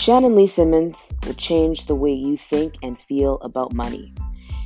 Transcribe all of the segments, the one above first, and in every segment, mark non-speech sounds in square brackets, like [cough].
Shannon Lee Simmons will change the way you think and feel about money.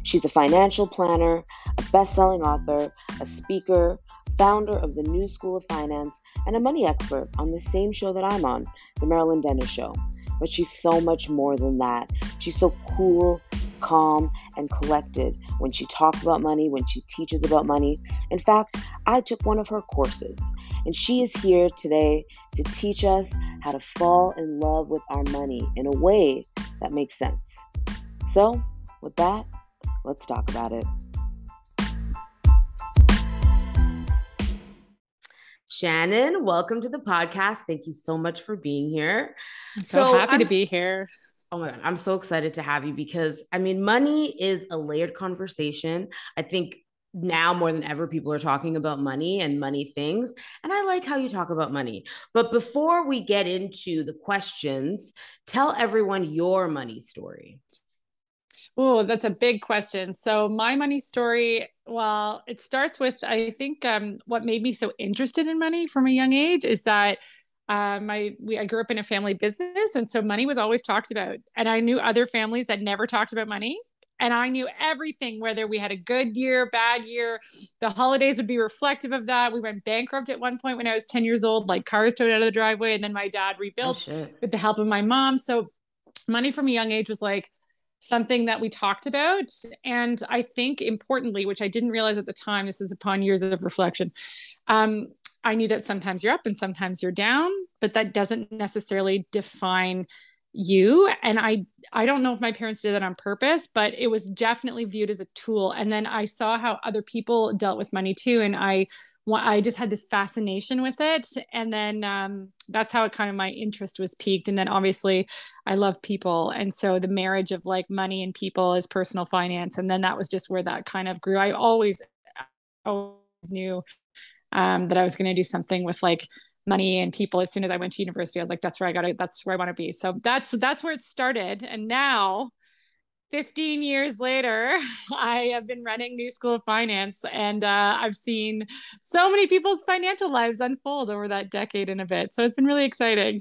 She's a financial planner, a best selling author, a speaker, founder of the New School of Finance, and a money expert on the same show that I'm on, The Marilyn Denis Show. But she's so much more than that. She's so cool, calm, and collected when she talks about money, when she teaches about money. In fact, I took one of her courses, and she is here today to teach us how to fall in love with our money in a way that makes sense. So, with that, let's talk about it. Shannon, welcome to the podcast. Thank you so much for being here. I'm so, so happy I'm, to be here. Oh my God, I'm so excited to have you because I mean, money is a layered conversation. I think now more than ever, people are talking about money and money things. And I like how you talk about money. But before we get into the questions, tell everyone your money story. Oh, that's a big question. So my money story, well, it starts with I think um, what made me so interested in money from a young age is that um, I we I grew up in a family business, and so money was always talked about. And I knew other families that never talked about money, and I knew everything. Whether we had a good year, bad year, the holidays would be reflective of that. We went bankrupt at one point when I was ten years old, like cars towed out of the driveway, and then my dad rebuilt oh, with the help of my mom. So money from a young age was like something that we talked about. And I think importantly, which I didn't realize at the time, this is upon years of reflection. Um, I knew that sometimes you're up and sometimes you're down, but that doesn't necessarily define you and i i don't know if my parents did that on purpose but it was definitely viewed as a tool and then i saw how other people dealt with money too and i I just had this fascination with it. And then um, that's how it kind of my interest was piqued. And then obviously, I love people. And so the marriage of like money and people is personal finance. And then that was just where that kind of grew. I always, always knew um, that I was going to do something with like money and people as soon as I went to university. I was like, that's where I got to, that's where I want to be. So that's, that's where it started. And now, 15 years later, [laughs] I have been running New School of Finance, and uh, I've seen so many people's financial lives unfold over that decade and a bit. So it's been really exciting.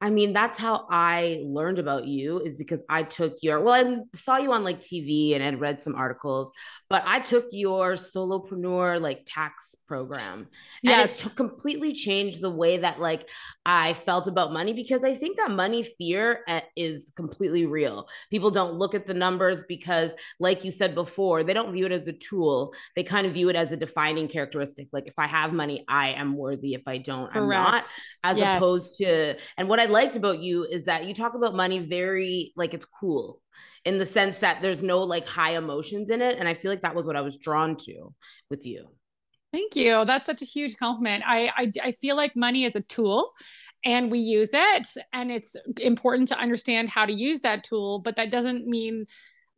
I mean, that's how I learned about you is because I took your, well, I saw you on like TV and had read some articles, but I took your solopreneur like tax program. Yes. And it completely changed the way that like I felt about money because I think that money fear eh, is completely real. People don't look at the numbers because, like you said before, they don't view it as a tool. They kind of view it as a defining characteristic. Like if I have money, I am worthy. If I don't, Correct. I'm not. As yes. opposed to, and what I liked about you is that you talk about money very like it's cool in the sense that there's no like high emotions in it. And I feel like that was what I was drawn to with you. Thank you. That's such a huge compliment. I, I, I feel like money is a tool and we use it and it's important to understand how to use that tool, but that doesn't mean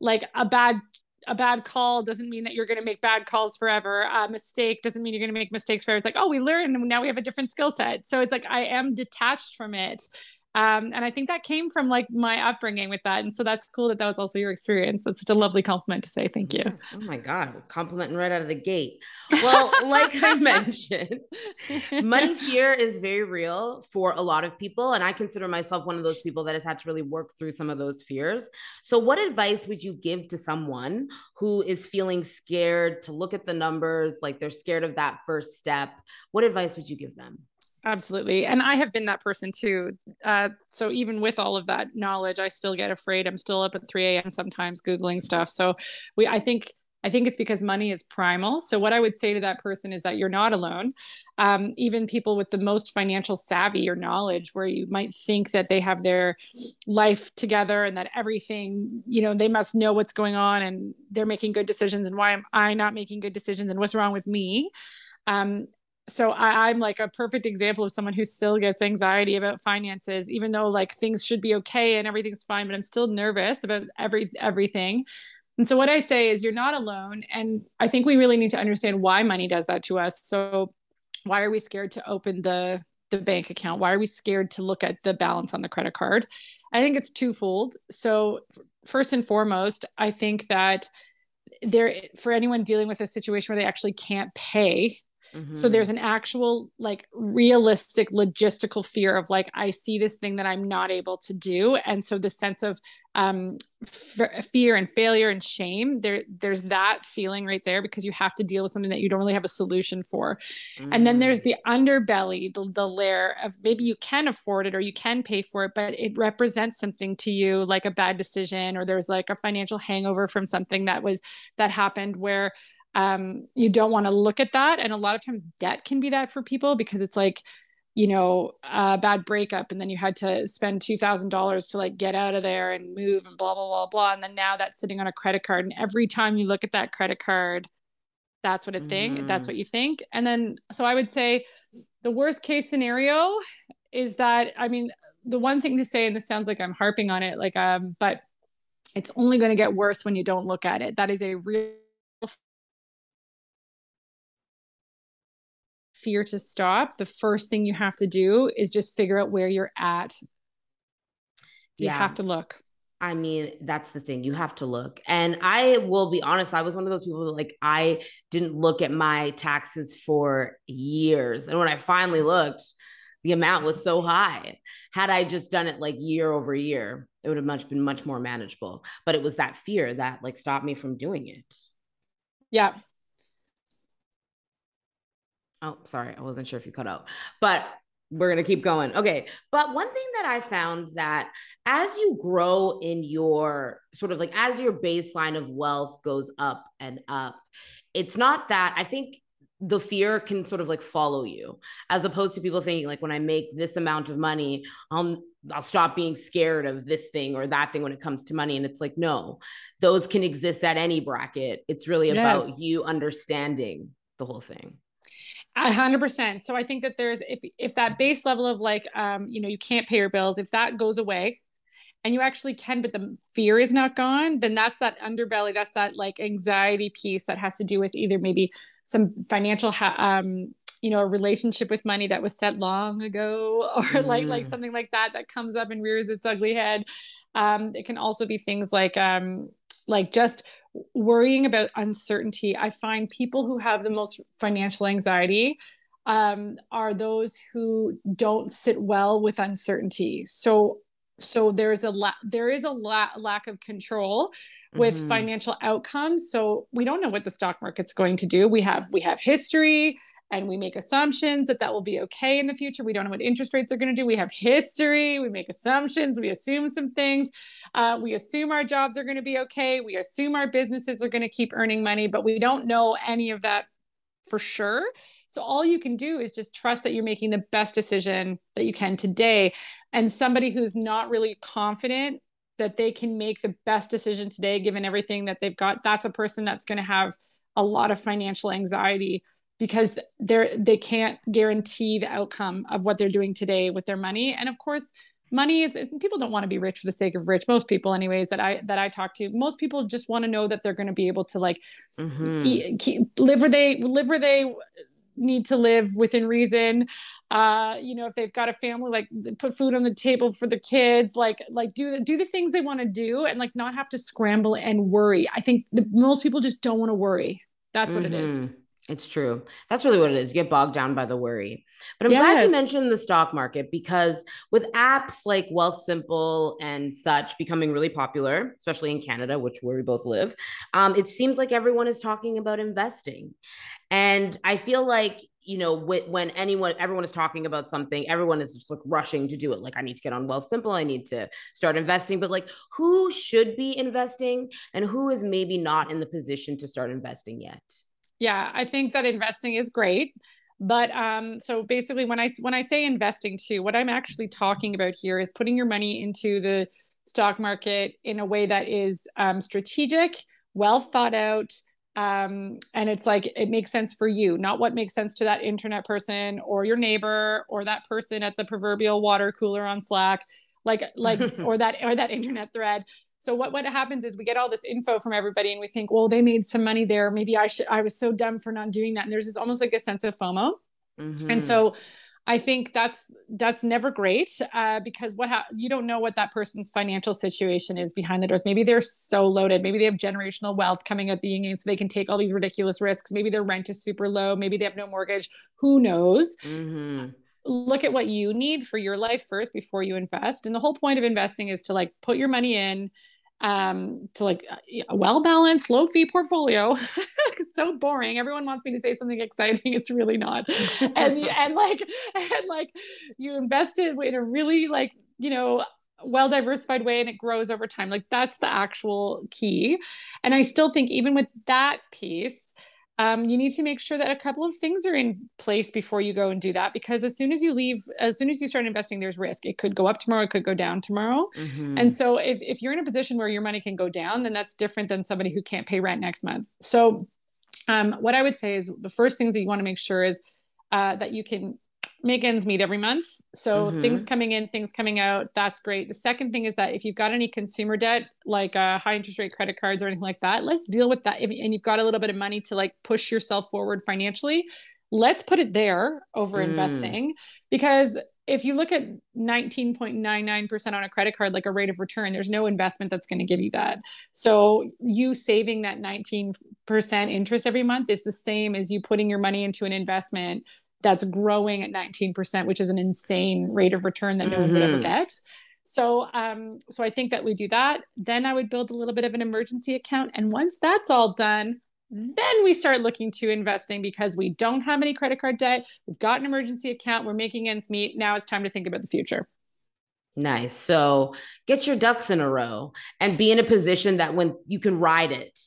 like a bad a bad call doesn't mean that you're going to make bad calls forever. A mistake doesn't mean you're going to make mistakes forever. It's like, oh, we learned and now we have a different skill set. So it's like I am detached from it um, and I think that came from like my upbringing with that. And so that's cool that that was also your experience. That's such a lovely compliment to say. Thank you. Oh my God. Complimenting right out of the gate. Well, [laughs] like I mentioned, money fear is very real for a lot of people. And I consider myself one of those people that has had to really work through some of those fears. So, what advice would you give to someone who is feeling scared to look at the numbers, like they're scared of that first step? What advice would you give them? Absolutely. And I have been that person too. Uh, so even with all of that knowledge, I still get afraid. I'm still up at 3 a.m. sometimes Googling stuff. So we, I think, I think it's because money is primal. So what I would say to that person is that you're not alone. Um, even people with the most financial savvy or knowledge, where you might think that they have their life together and that everything, you know, they must know what's going on and they're making good decisions. And why am I not making good decisions? And what's wrong with me? Um, so I, am like a perfect example of someone who still gets anxiety about finances, even though like things should be okay and everything's fine, but I'm still nervous about every everything. And so what I say is you're not alone. And I think we really need to understand why money does that to us. So why are we scared to open the the bank account? Why are we scared to look at the balance on the credit card? I think it's twofold. So first and foremost, I think that there for anyone dealing with a situation where they actually can't pay Mm-hmm. So there's an actual like realistic logistical fear of like I see this thing that I'm not able to do and so the sense of um, f- fear and failure and shame there there's that feeling right there because you have to deal with something that you don't really have a solution for mm. and then there's the underbelly the, the layer of maybe you can afford it or you can pay for it but it represents something to you like a bad decision or there's like a financial hangover from something that was that happened where um, you don't want to look at that and a lot of times debt can be that for people because it's like you know, a bad breakup, and then you had to spend two thousand dollars to like get out of there and move and blah blah blah blah, and then now that's sitting on a credit card, and every time you look at that credit card, that's what it think, mm. that's what you think, and then so I would say the worst case scenario is that I mean the one thing to say, and this sounds like I'm harping on it, like um, but it's only going to get worse when you don't look at it. That is a real fear to stop, the first thing you have to do is just figure out where you're at. You yeah. have to look. I mean, that's the thing. You have to look. And I will be honest, I was one of those people that like I didn't look at my taxes for years. And when I finally looked, the amount was so high. Had I just done it like year over year, it would have much been much more manageable. But it was that fear that like stopped me from doing it. Yeah. Oh, sorry. I wasn't sure if you cut out, but we're going to keep going. Okay. But one thing that I found that as you grow in your sort of like as your baseline of wealth goes up and up, it's not that I think the fear can sort of like follow you as opposed to people thinking like when I make this amount of money, I'll I'll stop being scared of this thing or that thing when it comes to money. And it's like, no, those can exist at any bracket. It's really yes. about you understanding the whole thing. A hundred percent. So I think that there's if if that base level of like um you know you can't pay your bills if that goes away, and you actually can, but the fear is not gone, then that's that underbelly. That's that like anxiety piece that has to do with either maybe some financial ha- um you know a relationship with money that was set long ago [laughs] or mm. like like mm. something like that that comes up and rears its ugly head um it can also be things like um like just worrying about uncertainty i find people who have the most financial anxiety um, are those who don't sit well with uncertainty so so there's a la- there is a la- lack of control with mm-hmm. financial outcomes so we don't know what the stock market's going to do we have we have history and we make assumptions that that will be okay in the future. We don't know what interest rates are going to do. We have history. We make assumptions. We assume some things. Uh, we assume our jobs are going to be okay. We assume our businesses are going to keep earning money, but we don't know any of that for sure. So all you can do is just trust that you're making the best decision that you can today. And somebody who's not really confident that they can make the best decision today, given everything that they've got, that's a person that's going to have a lot of financial anxiety because they're they can't guarantee the outcome of what they're doing today with their money and of course money is people don't want to be rich for the sake of rich most people anyways that i that i talk to most people just want to know that they're going to be able to like mm-hmm. eat, keep, live where they live where they need to live within reason uh you know if they've got a family like put food on the table for the kids like like do the do the things they want to do and like not have to scramble and worry i think the, most people just don't want to worry that's mm-hmm. what it is mm-hmm. It's true. That's really what it is. You get bogged down by the worry. But I'm yes. glad you mentioned the stock market because with apps like Wealthsimple and such becoming really popular, especially in Canada, which where we both live, um, it seems like everyone is talking about investing. And I feel like you know when anyone everyone is talking about something everyone is just like rushing to do it like i need to get on Wealthsimple i need to start investing but like who should be investing and who is maybe not in the position to start investing yet yeah i think that investing is great but um so basically when i when i say investing too what i'm actually talking about here is putting your money into the stock market in a way that is um, strategic well thought out um, and it's like it makes sense for you not what makes sense to that internet person or your neighbor or that person at the proverbial water cooler on slack like like [laughs] or that or that internet thread so what what happens is we get all this info from everybody and we think, well, they made some money there. Maybe I should I was so dumb for not doing that. And there's this almost like a sense of FOMO. Mm-hmm. And so I think that's that's never great uh, because what ha- you don't know what that person's financial situation is behind the doors. Maybe they're so loaded. Maybe they have generational wealth coming out the yin so they can take all these ridiculous risks. Maybe their rent is super low. Maybe they have no mortgage. Who knows? Mm-hmm. Look at what you need for your life first before you invest. And the whole point of investing is to like put your money in um to like a well balanced low fee portfolio. [laughs] It's so boring. Everyone wants me to say something exciting. It's really not. And and like [laughs] and like you invested in a really like you know well diversified way and it grows over time. Like that's the actual key. And i still think even with that piece um, you need to make sure that a couple of things are in place before you go and do that because as soon as you leave as soon as you start investing there's risk. It could go up tomorrow it could go down tomorrow. Mm-hmm. and so if, if you're in a position where your money can go down then that's different than somebody who can't pay rent next month. So um, what i would say is the first things that you want to make sure is uh, that you can make ends meet every month. So mm-hmm. things coming in, things coming out, that's great. The second thing is that if you've got any consumer debt, like uh, high interest rate credit cards or anything like that, let's deal with that. and you've got a little bit of money to like push yourself forward financially, let's put it there over mm. investing because if you look at 19.99% on a credit card like a rate of return there's no investment that's going to give you that so you saving that 19% interest every month is the same as you putting your money into an investment that's growing at 19%, which is an insane rate of return that no mm-hmm. one would ever mm-hmm. get. So, um, so I think that we do that. Then I would build a little bit of an emergency account, and once that's all done, then we start looking to investing because we don't have any credit card debt. We've got an emergency account. We're making ends meet. Now it's time to think about the future. Nice. So get your ducks in a row and be in a position that when you can ride it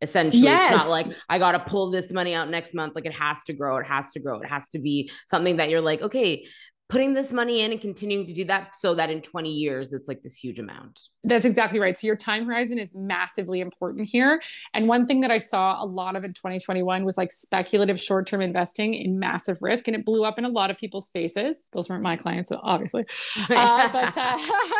essentially yes. it's not like i gotta pull this money out next month like it has to grow it has to grow it has to be something that you're like okay putting this money in and continuing to do that so that in 20 years it's like this huge amount. That's exactly right. So your time horizon is massively important here. And one thing that I saw a lot of in 2021 was like speculative short-term investing in massive risk and it blew up in a lot of people's faces. Those weren't my clients obviously. [laughs] Uh, but uh,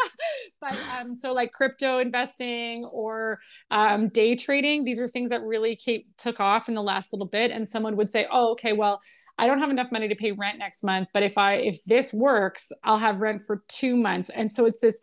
[laughs] but um, so like crypto investing or um, day trading, these are things that really came, took off in the last little bit and someone would say, "Oh, okay, well, I don't have enough money to pay rent next month, but if I if this works, I'll have rent for 2 months. And so it's this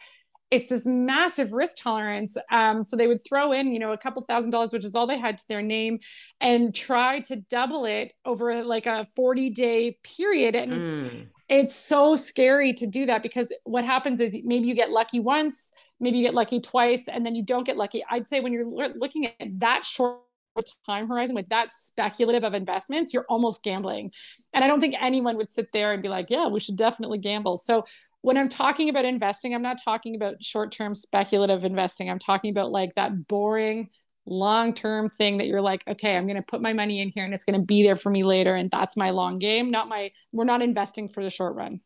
it's this massive risk tolerance. Um, so they would throw in, you know, a couple thousand dollars, which is all they had to their name, and try to double it over like a 40 day period. And mm. it's it's so scary to do that because what happens is maybe you get lucky once, maybe you get lucky twice, and then you don't get lucky. I'd say when you're looking at that short time horizon with that speculative of investments, you're almost gambling. And I don't think anyone would sit there and be like, yeah, we should definitely gamble. So when I'm talking about investing, I'm not talking about short term speculative investing. I'm talking about like that boring long term thing that you're like, okay, I'm going to put my money in here and it's going to be there for me later. And that's my long game, not my, we're not investing for the short run.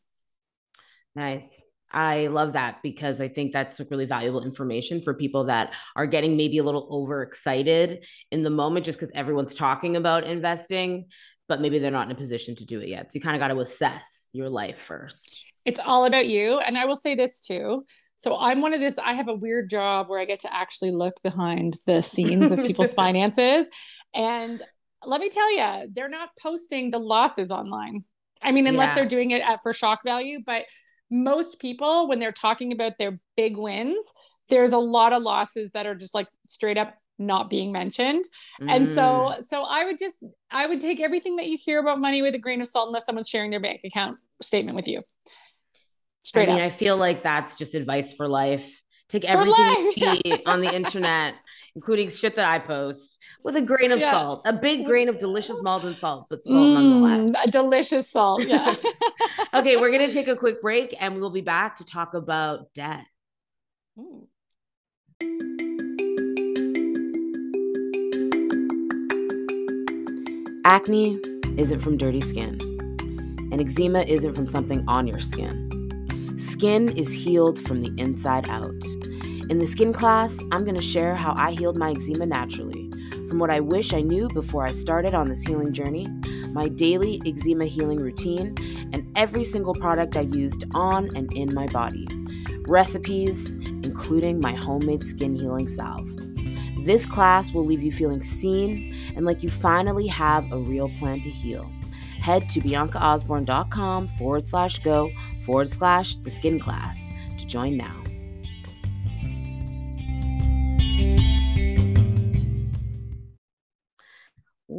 Nice. I love that because I think that's really valuable information for people that are getting maybe a little overexcited in the moment just because everyone's talking about investing, but maybe they're not in a position to do it yet. So you kind of got to assess your life first. It's all about you. And I will say this too. So I'm one of this, I have a weird job where I get to actually look behind the scenes of people's [laughs] finances. And let me tell you, they're not posting the losses online. I mean, unless yeah. they're doing it at, for shock value, but most people when they're talking about their big wins there's a lot of losses that are just like straight up not being mentioned. Mm. and so mm. so i would just i would take everything that you hear about money with a grain of salt unless someone's sharing their bank account statement with you. Straight I mean, up. I feel like that's just advice for life. Take everything you see [laughs] on the internet including shit that i post with a grain of yeah. salt a big grain of delicious Maldon salt but salt mm, nonetheless. a delicious salt yeah [laughs] okay, we're going to take a quick break and we will be back to talk about debt. Ooh. Acne isn't from dirty skin, and eczema isn't from something on your skin. Skin is healed from the inside out. In the skin class, I'm going to share how I healed my eczema naturally, from what I wish I knew before I started on this healing journey my daily eczema healing routine, and every single product I used on and in my body. Recipes, including my homemade skin healing salve. This class will leave you feeling seen and like you finally have a real plan to heal. head to biancaosborne.com forward slash go forward slash the skin class to join now.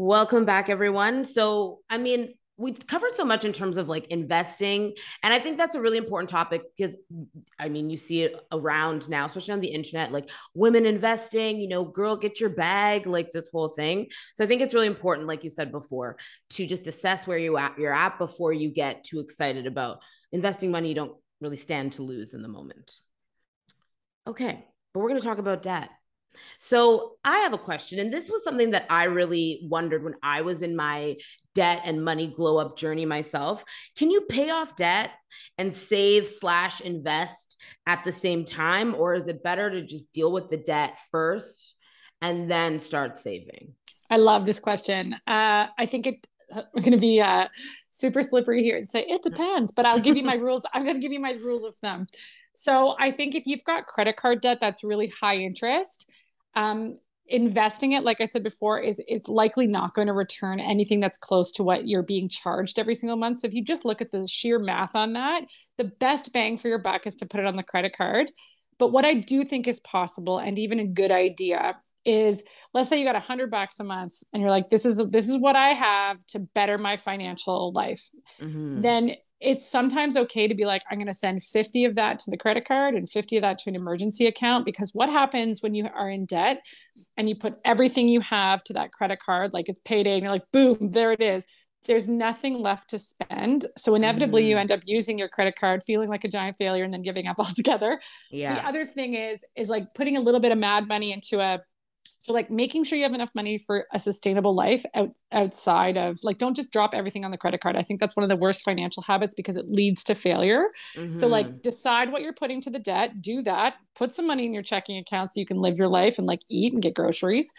Welcome back, everyone. So, I mean, we covered so much in terms of like investing and i think that's a really important topic because i mean you see it around now especially on the internet like women investing you know girl get your bag like this whole thing. So i think it's really important like you said before to just assess where you at you're at before you get too excited about investing money you don't really stand to lose in the moment. Okay but we're to talk about debt so I have a question, and this was something that I really wondered when I was in my debt and money glow up journey myself. Can you pay off debt and save slash invest at the same time, or is it better to just deal with the debt first and then start saving? I love this question. Uh, I think it I'm going to be uh, super slippery here and say it depends, but I'll give you my [laughs] rules. I'm going to give you my rules of thumb. So I think if you've got credit card debt that's really high interest, um, investing it like i said before is is likely not going to return anything that's close to what you're being charged every single month. So if you just look at the sheer math on that the best bang for your buck is to put it on the credit card. But what i do think is possible and even a good idea is let's say you got a hundred bucks a month and you're like this is this is what i have to better my financial life. Mm-hmm. then it's sometimes okay to be like, I'm going to send 50 of that to the credit card and 50 of that to an emergency account. Because what happens when you are in debt and you put everything you have to that credit card, like it's payday, and you're like, boom, there it is. There's nothing left to spend. So inevitably, mm. you end up using your credit card, feeling like a giant failure, and then giving up [laughs] altogether. Yeah. The other thing is, is like putting a little bit of mad money into a so like making sure you have enough money for a sustainable life out, outside of like don't just drop everything on the credit card. I think that's one of the worst financial habits because it leads to failure. Mm-hmm. So like mm-hmm. decide what you're putting to the debt, do that, put some money in your checking account so you can live your life and like eat and get groceries.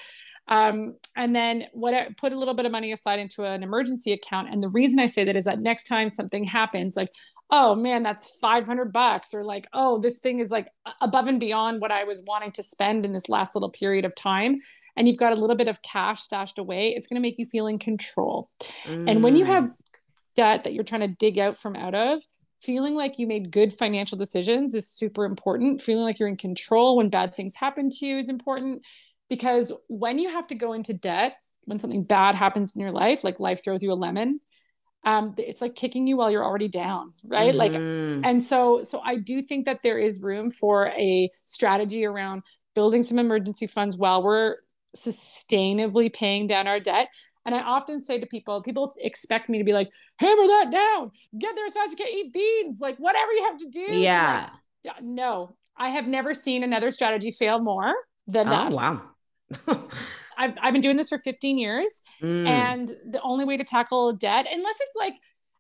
Um, and then what put a little bit of money aside into an emergency account. And the reason I say that is that next time something happens, like, oh man, that's 500 bucks, or like, oh, this thing is like above and beyond what I was wanting to spend in this last little period of time. And you've got a little bit of cash stashed away, it's going to make you feel in control. Mm. And when you have mm. debt that you're trying to dig out from out of, feeling like you made good financial decisions is super important. Feeling like you're in control when bad things happen to you is important because when you have to go into debt, when something bad happens in your life, like life throws you a lemon, um, it's like kicking you while you're already down right? Mm-hmm. like and so so i do think that there is room for a strategy around building some emergency funds while we're sustainably paying down our debt. And i often say to people people expect me to be like hammer that down. Get there as fast as you can. Eat beans. Like whatever you have to do yeah to like, no. I have never seen another strategy fail more than oh, that. wow [laughs] I've, I've been doing this for 15 years. Mm. And the only way to tackle debt, unless it's like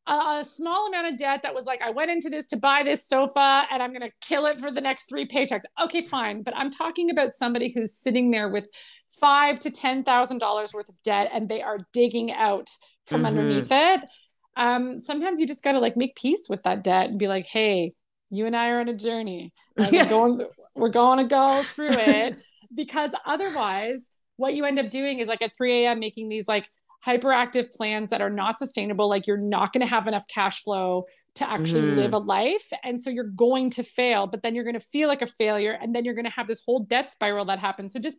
a, small amount of debt that was like, I went into this to buy this sofa and I'm going to kill it for the next three paychecks. Okay, fine. But I'm talking about somebody who's sitting there with five to $10,000 worth of debt and they are digging out from mm-hmm. underneath it. Um, sometimes you just got to like make peace with that debt and be like, hey, you and I are on a journey. We're [laughs] going, we're going to go through it [laughs] because otherwise what you end up doing is like at 3 a.m. making these like hyperactive plans that are not sustainable. Like you're not going to have enough cash flow to actually mm-hmm. live a life. And so you're going to fail, but then you're going to feel like a failure. And then you're going to have this whole debt spiral that happens. So just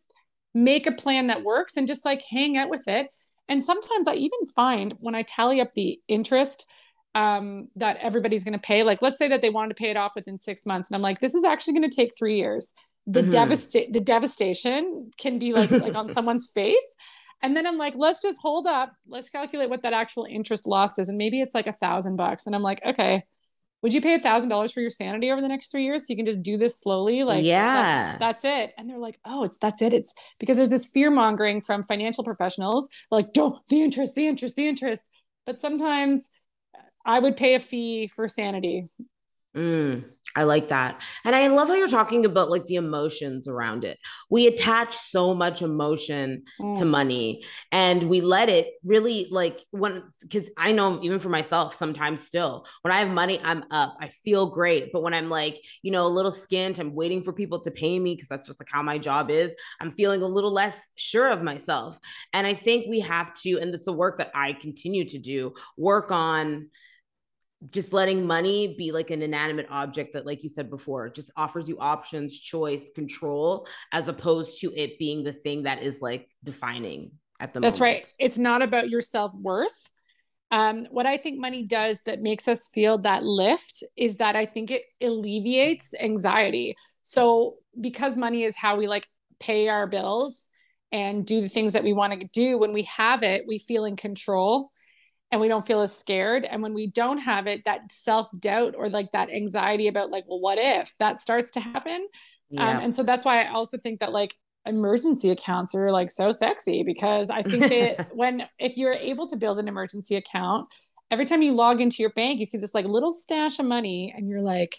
make a plan that works and just like hang out with it. And sometimes I even find when I tally up the interest um, that everybody's going to pay, like let's say that they wanted to pay it off within six months. And I'm like, this is actually going to take three years the mm-hmm. devasta- the devastation can be like like on [laughs] someone's face. And then i'm like let's just hold up. Let's calculate what that actual interest lost is. And maybe it's like a thousand bucks. And i'm like okay. Would you pay a thousand dollars for your sanity over the next three years so you can just do this slowly? Like yeah. that, that's it. And they're like oh it's that's it. It's because there's this fear mongering from financial professionals like don't the interest the interest the interest. But sometimes i would pay a fee for sanity. Mm. I like that. And I love how you're talking about like the emotions around it. We attach so much emotion mm. to money and we let it really like when cuz I know even for myself sometimes still when I have money I'm up. I feel great, but when I'm like, you know, a little skint, I'm waiting for people to pay me cuz that's just like how my job is. I'm feeling a little less sure of myself. And I think we have to and this is the work that I continue to do, work on just letting money be like an inanimate object that like you said before just offers you options choice control as opposed to it being the thing that is like defining at the moment. that's moment. right it's not about your self-worth um, what i think money does that makes us feel that lift is that i think it alleviates anxiety so because money is how we like pay our bills and do the things that we want to do when we have it we feel in control and we don't feel as scared and when we don't have it that self-doubt or like that anxiety about like well what if that starts to happen um, yeah. um, and so that's why i also think that like emergency accounts are like so sexy because i think that [laughs] when if you're able to build an emergency account every time you log into your bank you see this like little stash of money and you're like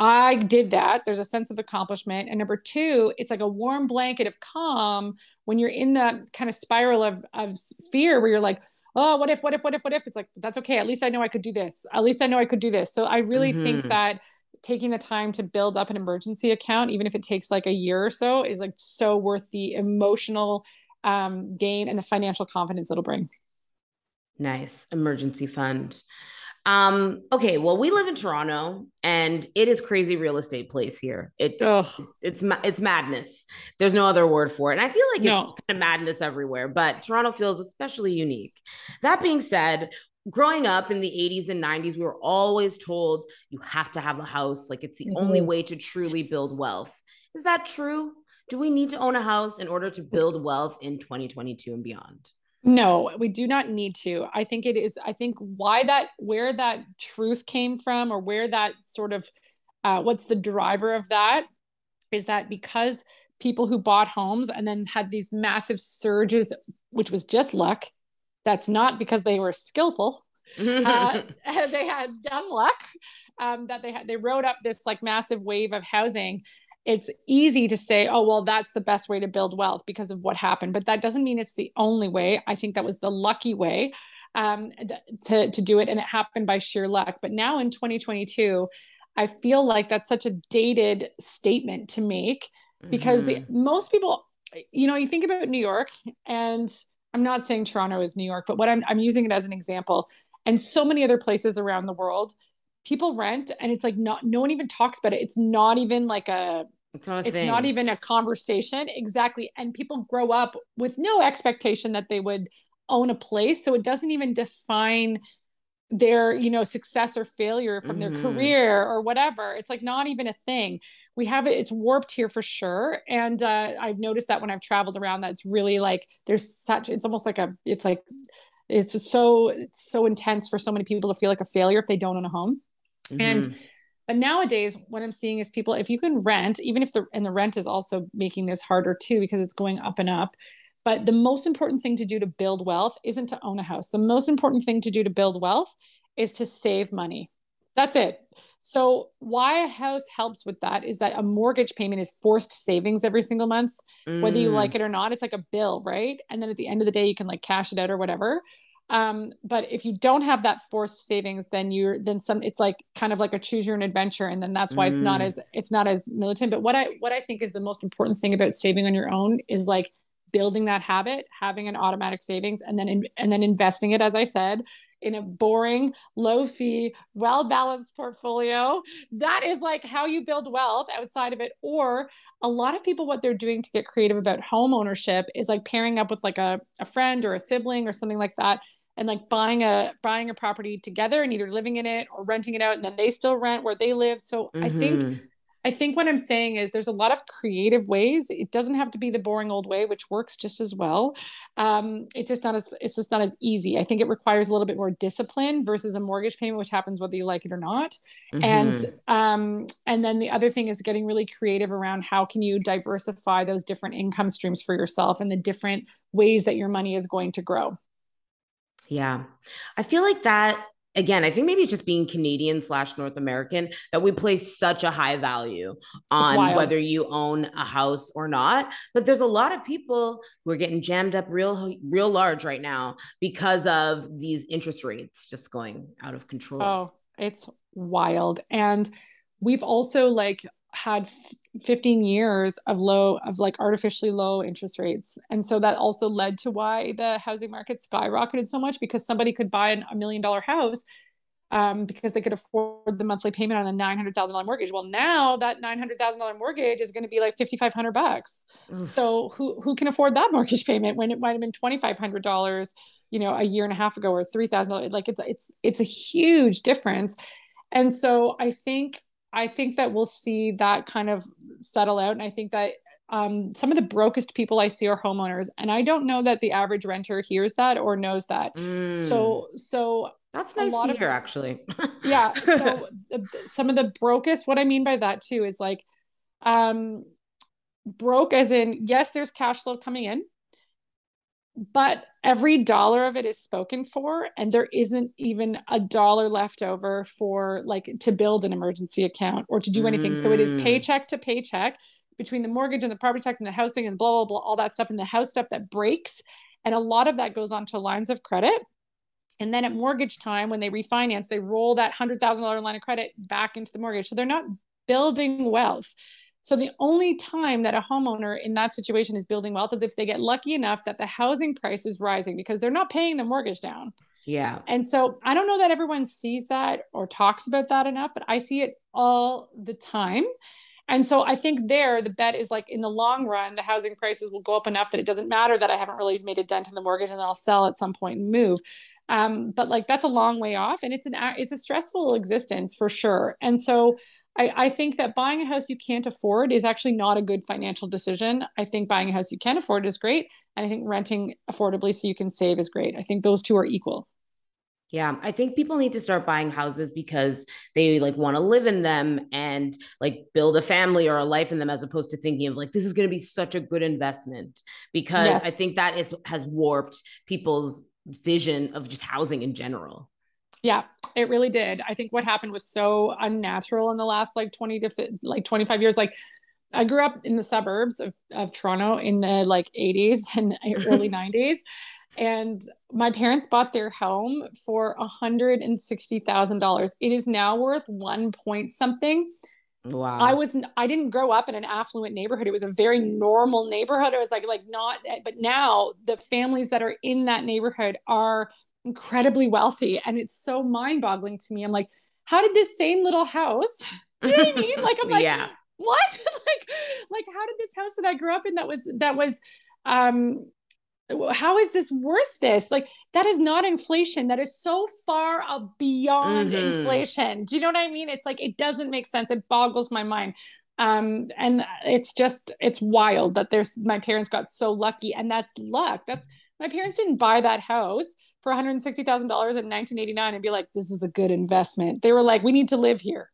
I did that. There's a sense of accomplishment. And number two, it's like a warm blanket of calm when you're in that kind of spiral of, of fear where you're like, oh, what if, what if, what if, what if? It's like, that's okay. At least I know I could do this. At least I know I could do this. So I really mm-hmm. think that taking the time to build up an emergency account, even if it takes like a year or so, is like so worth the emotional um, gain and the financial confidence it'll bring. Nice. Emergency fund. Um, okay, well, we live in Toronto and it is crazy real estate place here. It's it's it's madness. There's no other word for it. And I feel like no. it's kind of madness everywhere, but Toronto feels especially unique. That being said, growing up in the 80s and 90s, we were always told you have to have a house, like it's the mm-hmm. only way to truly build wealth. Is that true? Do we need to own a house in order to build wealth in 2022 and beyond? No, we do not need to. I think it is, I think why that, where that truth came from, or where that sort of, uh, what's the driver of that, is that because people who bought homes and then had these massive surges, which was just luck, that's not because they were skillful. uh, [laughs] [laughs] they had dumb luck um, that they had they rode up this like massive wave of housing it's easy to say, oh, well, that's the best way to build wealth because of what happened. But that doesn't mean it's the only way. I think that was the lucky way um, to, to do it. And it happened by sheer luck. But now in 2022, I feel like that's such a dated statement to make because mm-hmm. the, most people, you know, you think about New York, and I'm not saying Toronto is New York, but what I'm, I'm using it as an example, and so many other places around the world people rent and it's like not no one even talks about it it's not even like a it's not, it's not even a conversation. Exactly. And people grow up with no expectation that they would own a place. So it doesn't even define their, you know, success or failure from mm-hmm. their career or whatever. It's like not even a thing. We have it, it's warped here for sure. And uh, I've noticed that when I've traveled around, that's really like there's such it's almost like a it's like it's so it's so intense for so many people to feel like a failure if they don't own a home. Mm-hmm. And but nowadays, what I'm seeing is people, if you can rent, even if the and the rent is also making this harder too because it's going up and up. But the most important thing to do to build wealth isn't to own a house. The most important thing to do to build wealth is to save money. That's it. So, why a house helps with that is that a mortgage payment is forced savings every single month, mm. whether you like mm. it or not. It's like a bill, right? And then at the end of the day, you can like cash it out or whatever. Um, but if you don't have that forced savings, then you're then some it's like kind of like a choose your own adventure. And then that's why mm. it's not mm. as it's not as militant. But what I what I think is the most important thing about saving on your own is like building that habit, having an automatic savings, and then in, and then investing it, as I said, in a boring, low fee, well balanced portfolio. That is like how you build wealth outside of it. Or a lot of people, what they're doing to get creative about home ownership is like pairing up with like a, a friend or a sibling or something like that and like buying a buying a property together and either living in it or renting it out and then they still rent where they live so mm-hmm. i think mm-hmm. i think what i'm saying is there's a lot of creative ways it doesn't have to be the boring old way which works just as well um, it's just not as it's just not as easy i think it requires a little bit more discipline versus a mortgage payment which happens whether you like it or not mm-hmm. and um, and then the other thing is getting really creative around how can you diversify those different income streams for yourself and the different ways that your money is going to grow yeah. I feel like that again, I think maybe it's just being Canadian slash North American that we place such a high value on whether you own a house or not. But there's a lot of people who are getting jammed up real, real large right now because of these interest rates just going out of control. Oh, it's wild. And we've also like had 15 years of low of like artificially low interest rates and so that also led to why the housing market skyrocketed so much because somebody could buy an, a million dollar house um, because they could afford the monthly payment on a nine hundred thousand dollar mortgage. Well, now that nine hundred thousand dollar mortgage is going to be like fifty five hundred bucks. So who who can afford that mortgage payment when it might have been twenty five hundred dollars, you know, a year and a half ago or three thousand dollars? Like it's it's it's a huge difference. And so I think I think that we'll see that kind of settle out. And I think that um, some of the brokest people I see are homeowners, and I don't know that the average renter hears that or knows that. Mm. So, so that's nice to hear, of, actually. [laughs] yeah. So, [laughs] some of the brokest. What I mean by that too is like, um, broke as in yes, there's cash flow coming in, but every dollar of it is spoken for and there isn't even a dollar left over for like to build an emergency account or to do anything mm. so it is mm. paycheck to paycheck between the mortgage and the property tax and the house thing and blah blah blah all that stuff and the house stuff that breaks and a lot of that goes on to lines of credit and then at mortgage time when they refinance they roll that $100000 line of credit back into the mortgage so they're not building wealth so the only time that a homeowner in that situation is building wealth is if they get lucky enough that the housing price is rising because they're not paying the mortgage down. Yeah. And so I don't know that everyone sees that or talks about that enough, but I see it all the time. And so I think there the bet is like in the long run, the housing prices will go up enough that it doesn't matter that I haven't really made a dent in the mortgage and I'll sell at some point and move. Um, but like that's a long way off and it's an it's a stressful existence for sure. And so I, I think that buying a house you can't afford is actually not a good financial decision. I think buying a house you can afford is great. And I think renting affordably so you can save is great. I think those two are equal. Yeah, I think people need to start buying houses because they like want to live in them and like build a family or a life in them as opposed to thinking of like this is going to be such a good investment because yes. I think that is has warped people's vision of just housing in general. Yeah, it really did. I think what happened was so unnatural in the last like 20 to like 25 years. Like I grew up in the suburbs of, of Toronto in the like 80s [laughs] and early [laughs] 90s. And my parents bought their home for $160,000. It is now worth one point something. Wow. I was I didn't grow up in an affluent neighborhood. It was a very normal neighborhood. It was like like not but now the families that are in that neighborhood are incredibly wealthy. And it's so mind boggling to me. I'm like, how did this same little house, do [laughs] you know what I mean? Like, I'm [laughs] like, yeah. what? [laughs] like, like, how did this house that I grew up in that was, that was, um, how is this worth this? Like that is not inflation. That is so far beyond mm-hmm. inflation. Do you know what I mean? It's like it doesn't make sense. It boggles my mind. Um, and it's just it's wild that there's my parents got so lucky, and that's luck. That's my parents didn't buy that house for $160,000 in 1989 and be like, this is a good investment. They were like, we need to live here.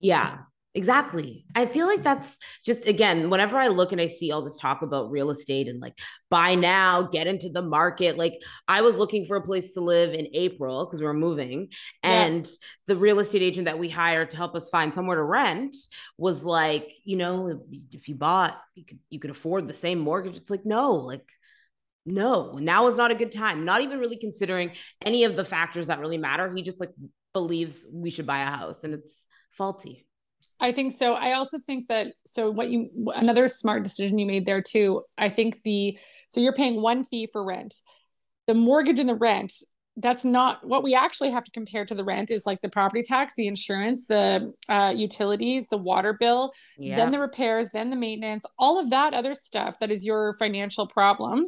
Yeah, exactly. I feel like that's just, again, whenever I look and I see all this talk about real estate and like buy now, get into the market, like I was looking for a place to live in April because we were moving. And yeah. the real estate agent that we hired to help us find somewhere to rent was like, you know, if you bought, you could, you could afford the same mortgage. It's like, no, like, no, now is not a good time. Not even really considering any of the factors that really matter. He just like believes we should buy a house and it's faulty. I think so. I also think that so what you another smart decision you made there too. I think the so you're paying one fee for rent. The mortgage and the rent, that's not what we actually have to compare to the rent is like the property tax, the insurance, the uh, utilities, the water bill, yeah. then the repairs, then the maintenance, all of that other stuff that is your financial problem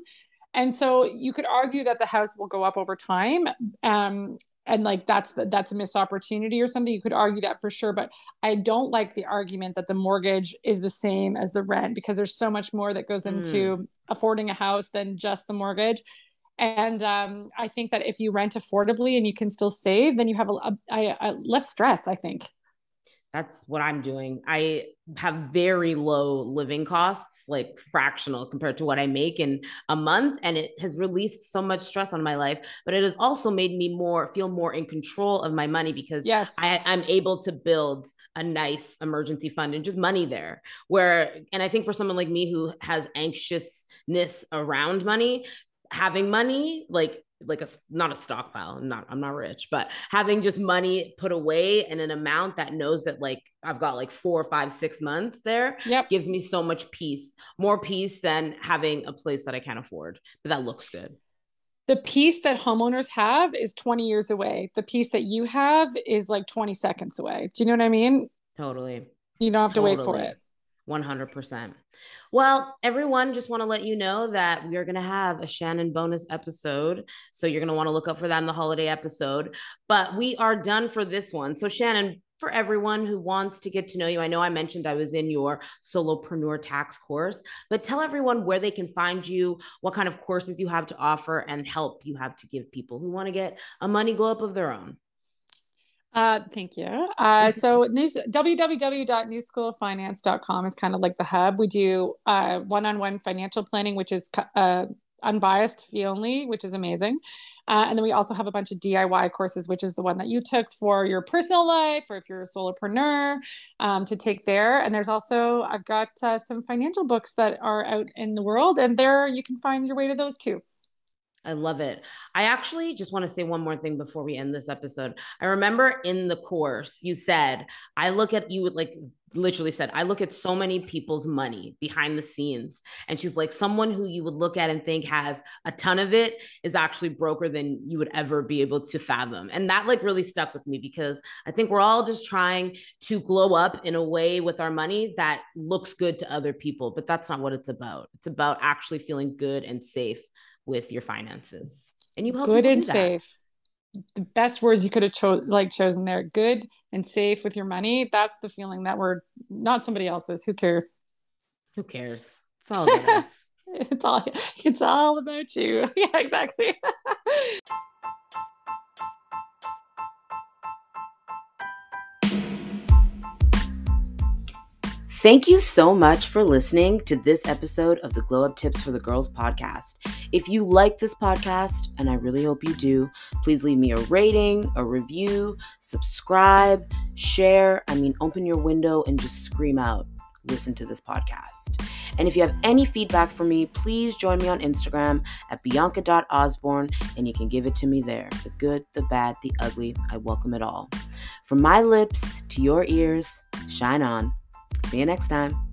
and so you could argue that the house will go up over time um, and like that's the, that's a missed opportunity or something. You could argue that for sure but i don't like the argument that the mortgage is the same as the rent because there's so much more that goes into mm. affording a house than just the mortgage. And um, i think that if you rent affordably and you can still save then you have a, a, a, a less stress i think that's what I'm doing. I have very low living costs, like fractional compared to what I make in a month. And it has released so much stress on my life, but it has also made me more feel more in control of my money because yes. I, I'm able to build a nice emergency fund and just money there. Where, and I think for someone like me who has anxiousness around money, having money like like a not a stockpile I'm not i'm not rich but having just money put away in an amount that knows that like i've got like four five six months there yep. gives me so much peace more peace than having a place that i can't afford but that looks good. The peace that homeowners have is 20 years away. The peace that you have is like 20 seconds away. Do you know what i mean? Totally. You don't have to totally. wait for it 100%. Well, everyone, just want to let you know that we are going to have a Shannon bonus episode. So you're going to want to look up for that in the holiday episode. But we are done for this one. So, Shannon, for everyone who wants to get to know you, I know I mentioned I was in your solopreneur tax course, but tell everyone where they can find you, what kind of courses you have to offer, and help you have to give people who want to get a money glow up of their own. Uh, thank you. Uh, so news, www.newschooloffinance.com is kind of like the hub. We do uh, one-on-one financial planning, which is uh, unbiased fee only, which is amazing. Uh, and then we also have a bunch of DIY courses, which is the one that you took for your personal life or if you're a solopreneur um, to take there. And there's also, I've got uh, some financial books that are out in the world, and there you can find your way to those too. I love it. I actually just want to say one more thing before we end this episode. I remember in the course you said, I look at you like literally said, I look at so many people's money behind the scenes. And she's like, someone who you would look at and think has a ton of it is actually broker than you would ever be able to fathom. And that like really stuck with me because I think we're all just trying to glow up in a way with our money that looks good to other people. But that's not what it's about. It's about actually feeling good and safe with your finances. And you help good and safe. The best words you could have cho- like chosen there. Good and safe with your money. That's the feeling that we're not somebody else's. Who cares? Who cares? It's all about us. [laughs] it's all it's all about you. [laughs] Yeah, exactly. [laughs] Thank you so much for listening to this episode of the Glow Up Tips for the Girls podcast. If you like this podcast, and I really hope you do, please leave me a rating, a review, subscribe, share. I mean, open your window and just scream out, listen to this podcast. And if you have any feedback for me, please join me on Instagram at bianca.osborne and you can give it to me there. The good, the bad, the ugly, I welcome it all. From my lips to your ears, shine on. See you next time.